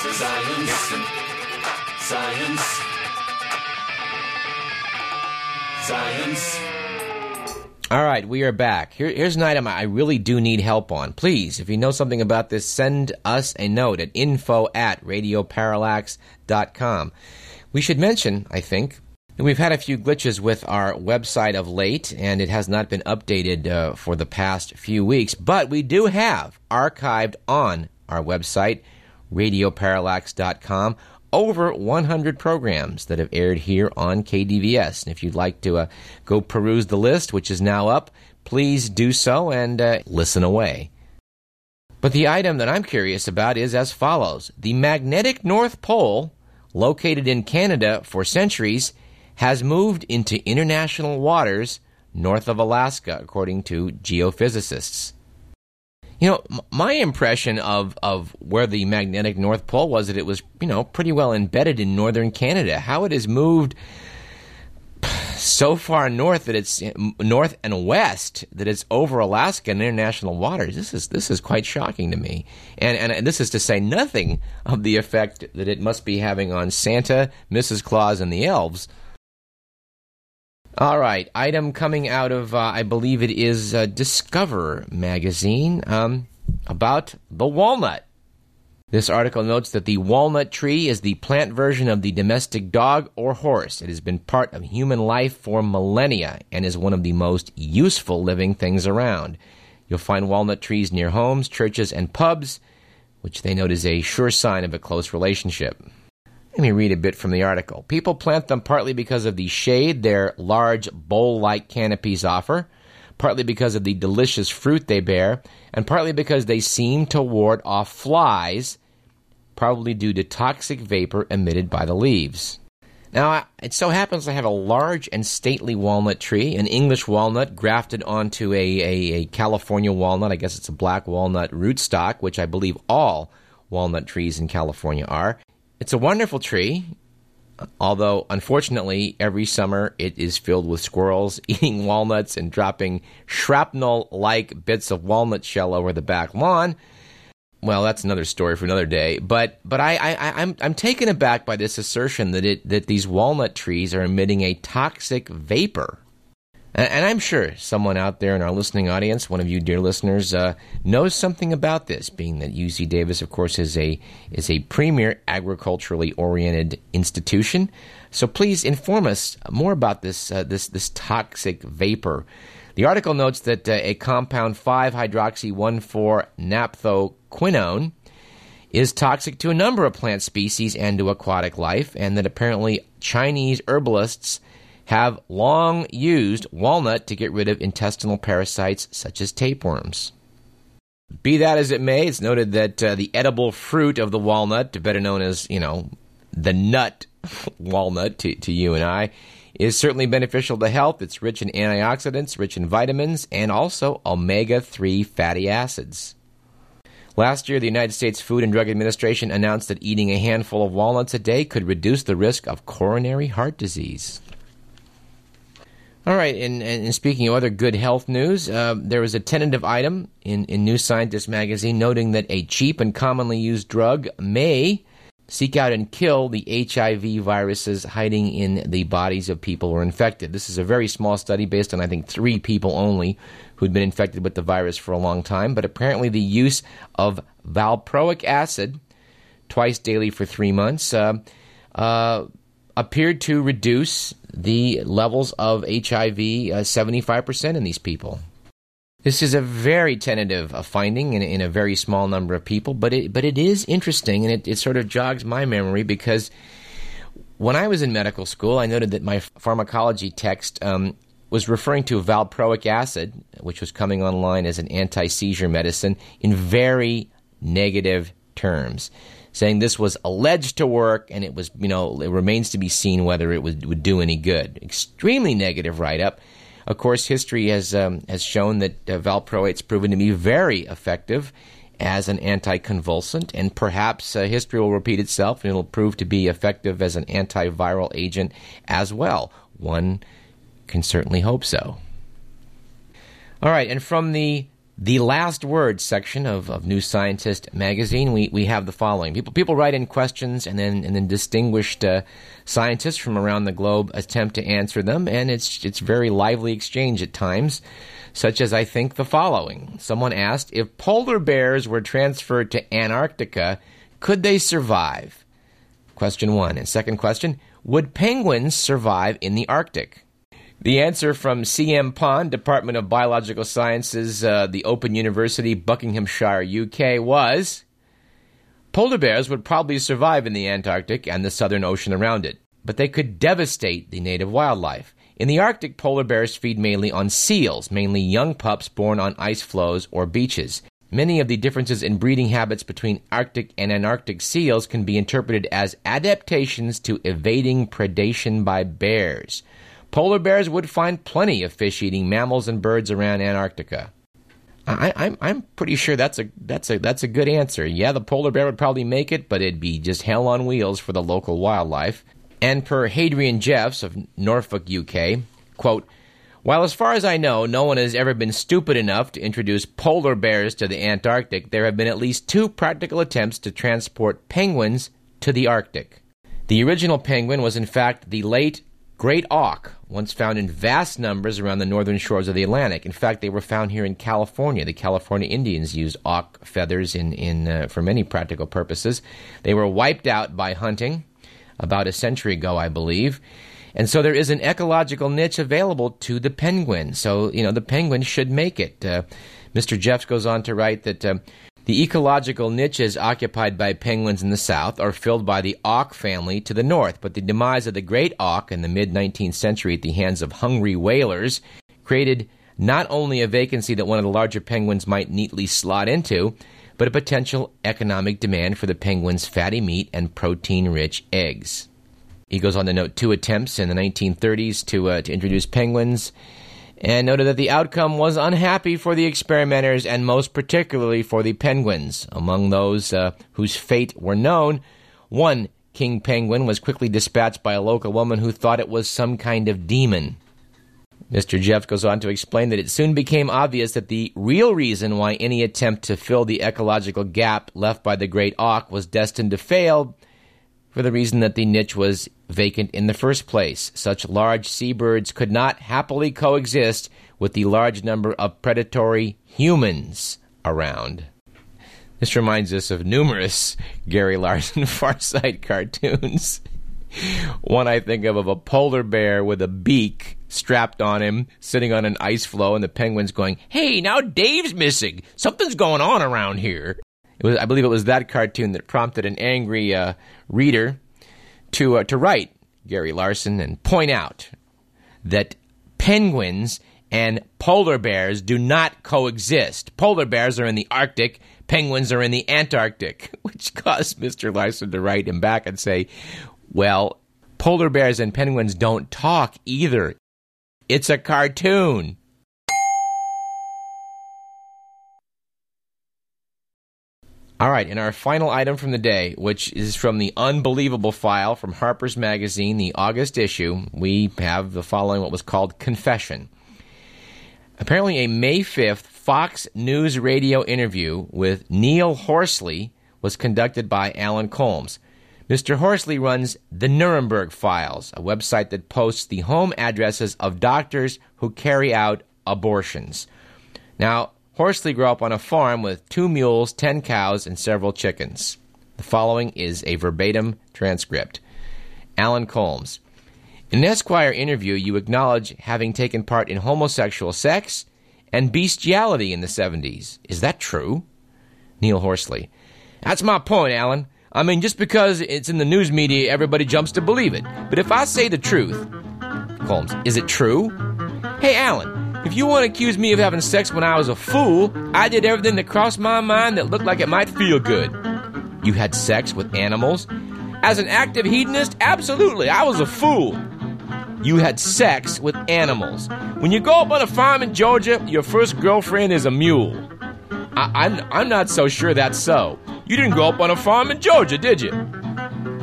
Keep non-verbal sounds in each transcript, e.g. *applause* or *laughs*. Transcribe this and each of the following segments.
Science. Science. Science. All right, we are back. Here, here's an item I really do need help on. Please, if you know something about this, send us a note at info at radioparallax.com. We should mention, I think, that we've had a few glitches with our website of late, and it has not been updated uh, for the past few weeks, but we do have archived on our website radioparallax.com, over 100 programs that have aired here on KDVS. And if you'd like to uh, go peruse the list, which is now up, please do so and uh, listen away. But the item that I'm curious about is as follows The magnetic North Pole, located in Canada for centuries, has moved into international waters north of Alaska, according to geophysicists. You know, my impression of, of where the magnetic North Pole was that it was, you know, pretty well embedded in northern Canada. How it has moved so far north that it's north and west that it's over Alaska and international waters. This is this is quite shocking to me, and and this is to say nothing of the effect that it must be having on Santa, Mrs. Claus, and the elves. All right, item coming out of, uh, I believe it is uh, Discover magazine um, about the walnut. This article notes that the walnut tree is the plant version of the domestic dog or horse. It has been part of human life for millennia and is one of the most useful living things around. You'll find walnut trees near homes, churches, and pubs, which they note is a sure sign of a close relationship. Let me read a bit from the article. People plant them partly because of the shade their large bowl like canopies offer, partly because of the delicious fruit they bear, and partly because they seem to ward off flies, probably due to toxic vapor emitted by the leaves. Now, it so happens I have a large and stately walnut tree, an English walnut grafted onto a, a, a California walnut. I guess it's a black walnut rootstock, which I believe all walnut trees in California are. It's a wonderful tree, although unfortunately every summer it is filled with squirrels *laughs* eating walnuts and dropping shrapnel like bits of walnut shell over the back lawn. Well, that's another story for another day. But but I, I I'm I'm taken aback by this assertion that it that these walnut trees are emitting a toxic vapor. And I'm sure someone out there in our listening audience, one of you dear listeners, uh, knows something about this. Being that UC Davis, of course, is a is a premier agriculturally oriented institution, so please inform us more about this uh, this this toxic vapor. The article notes that uh, a compound 5 hydroxy 1 4 naphthoquinone is toxic to a number of plant species and to aquatic life, and that apparently Chinese herbalists have long used walnut to get rid of intestinal parasites such as tapeworms. Be that as it may, it's noted that uh, the edible fruit of the walnut, better known as, you know, the nut *laughs* walnut to, to you and I, is certainly beneficial to health. It's rich in antioxidants, rich in vitamins, and also omega 3 fatty acids. Last year, the United States Food and Drug Administration announced that eating a handful of walnuts a day could reduce the risk of coronary heart disease. All right, and, and speaking of other good health news, uh, there was a tentative item in, in New Scientist magazine noting that a cheap and commonly used drug may seek out and kill the HIV viruses hiding in the bodies of people who are infected. This is a very small study based on, I think, three people only who'd been infected with the virus for a long time, but apparently the use of valproic acid twice daily for three months uh, uh, appeared to reduce the levels of HIV uh, 75% in these people. This is a very tentative uh, finding in, in, a very small number of people, but it, but it is interesting and it, it sort of jogs my memory because when I was in medical school, I noted that my pharmacology text um, was referring to valproic acid, which was coming online as an anti seizure medicine, in very negative terms saying this was alleged to work and it was, you know, it remains to be seen whether it would, would do any good. Extremely negative write up. Of course, history has, um, has shown that uh, valproate's proven to be very effective as an anticonvulsant, and perhaps uh, history will repeat itself and it'll prove to be effective as an antiviral agent as well. One can certainly hope so. All right, and from the the last word section of, of New Scientist magazine, we, we have the following. People, people write in questions and then, and then distinguished uh, scientists from around the globe attempt to answer them, and it's, it's very lively exchange at times, such as I think the following. Someone asked, if polar bears were transferred to Antarctica, could they survive? Question one. And second question, would penguins survive in the Arctic? The answer from CM Pond, Department of Biological Sciences, uh, the Open University, Buckinghamshire, UK, was polar bears would probably survive in the Antarctic and the Southern Ocean around it, but they could devastate the native wildlife. In the Arctic, polar bears feed mainly on seals, mainly young pups born on ice floes or beaches. Many of the differences in breeding habits between Arctic and Antarctic seals can be interpreted as adaptations to evading predation by bears. Polar bears would find plenty of fish eating mammals and birds around Antarctica. I, I'm I'm pretty sure that's a that's a that's a good answer. Yeah, the polar bear would probably make it, but it'd be just hell on wheels for the local wildlife. And per Hadrian Jeffs of Norfolk, UK, quote, while as far as I know, no one has ever been stupid enough to introduce polar bears to the Antarctic, there have been at least two practical attempts to transport penguins to the Arctic. The original penguin was in fact the late Great auk, once found in vast numbers around the northern shores of the Atlantic. In fact, they were found here in California. The California Indians used auk feathers in, in uh, for many practical purposes. They were wiped out by hunting about a century ago, I believe. And so there is an ecological niche available to the penguin. So, you know, the penguin should make it. Uh, Mr. Jeffs goes on to write that uh, the ecological niches occupied by penguins in the south are filled by the auk family to the north, but the demise of the great auk in the mid 19th century at the hands of hungry whalers created not only a vacancy that one of the larger penguins might neatly slot into, but a potential economic demand for the penguin's fatty meat and protein rich eggs. He goes on to note two attempts in the 1930s to, uh, to introduce penguins and noted that the outcome was unhappy for the experimenters and most particularly for the penguins. Among those uh, whose fate were known, one king penguin was quickly dispatched by a local woman who thought it was some kind of demon. Mr. Jeff goes on to explain that it soon became obvious that the real reason why any attempt to fill the ecological gap left by the great auk was destined to fail for the reason that the niche was vacant in the first place. Such large seabirds could not happily coexist with the large number of predatory humans around. This reminds us of numerous *laughs* Gary Larson *laughs* Far Side cartoons. *laughs* One I think of of a polar bear with a beak strapped on him, sitting on an ice floe, and the penguin's going, Hey, now Dave's missing. Something's going on around here. It was, I believe it was that cartoon that prompted an angry uh, reader to uh, to write Gary Larson and point out that penguins and polar bears do not coexist. Polar bears are in the Arctic, penguins are in the Antarctic, *laughs* which caused Mr. Larson to write him back and say, "Well, polar bears and penguins don't talk either. It's a cartoon." All right, and our final item from the day, which is from the unbelievable file from Harper's Magazine, the August issue, we have the following what was called Confession. Apparently, a May 5th Fox News radio interview with Neil Horsley was conducted by Alan Colmes. Mr. Horsley runs the Nuremberg Files, a website that posts the home addresses of doctors who carry out abortions. Now, Horsley grew up on a farm with two mules, ten cows, and several chickens. The following is a verbatim transcript. Alan Colmes. In an Esquire interview, you acknowledge having taken part in homosexual sex and bestiality in the 70s. Is that true? Neil Horsley. That's my point, Alan. I mean, just because it's in the news media, everybody jumps to believe it. But if I say the truth, Colmes, is it true? Hey, Alan, if you want to accuse me of having sex when I was a fool, I did everything that crossed my mind that looked like it might feel good. You had sex with animals? As an active hedonist, absolutely, I was a fool. You had sex with animals. When you go up on a farm in Georgia, your first girlfriend is a mule. I, am I'm, I'm not so sure that's so. You didn't grow up on a farm in Georgia, did you?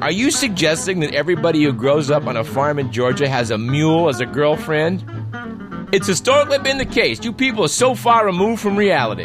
Are you suggesting that everybody who grows up on a farm in Georgia has a mule as a girlfriend? It's historically been the case. You people are so far removed from reality.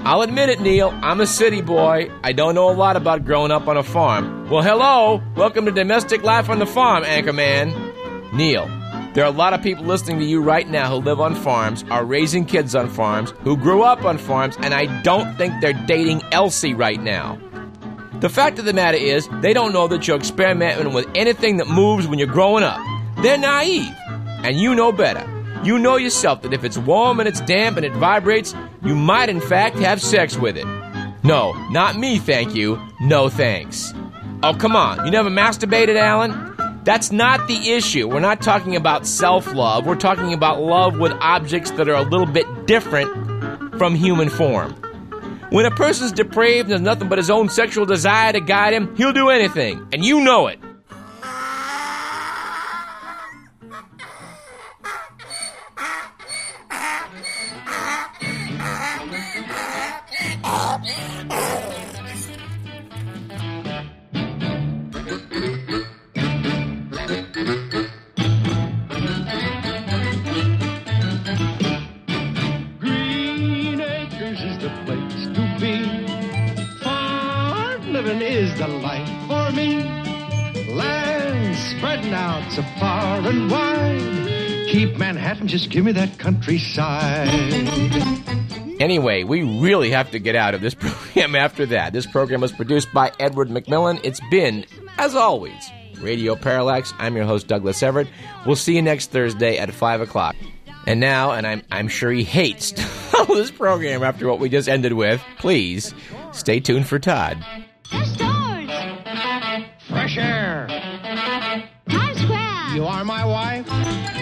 I'll admit it, Neil. I'm a city boy. I don't know a lot about growing up on a farm. Well, hello. Welcome to Domestic Life on the Farm, Anchorman. Neil, there are a lot of people listening to you right now who live on farms, are raising kids on farms, who grew up on farms, and I don't think they're dating Elsie right now. The fact of the matter is, they don't know that you're experimenting with anything that moves when you're growing up. They're naive, and you know better. You know yourself that if it's warm and it's damp and it vibrates, you might in fact have sex with it. No, not me, thank you. No thanks. Oh, come on. You never masturbated, Alan? That's not the issue. We're not talking about self love. We're talking about love with objects that are a little bit different from human form. When a person's depraved and has nothing but his own sexual desire to guide him, he'll do anything. And you know it. Just give me that countryside. Anyway, we really have to get out of this *laughs* program after that. This program was produced by Edward McMillan. It's been, as always, Radio Parallax. I'm your host, Douglas Everett. We'll see you next Thursday at 5 o'clock. And now, and I'm, I'm sure he hates *laughs* this program after what we just ended with, please stay tuned for Todd. The stores. Fresh air. Times Square. You are my wife.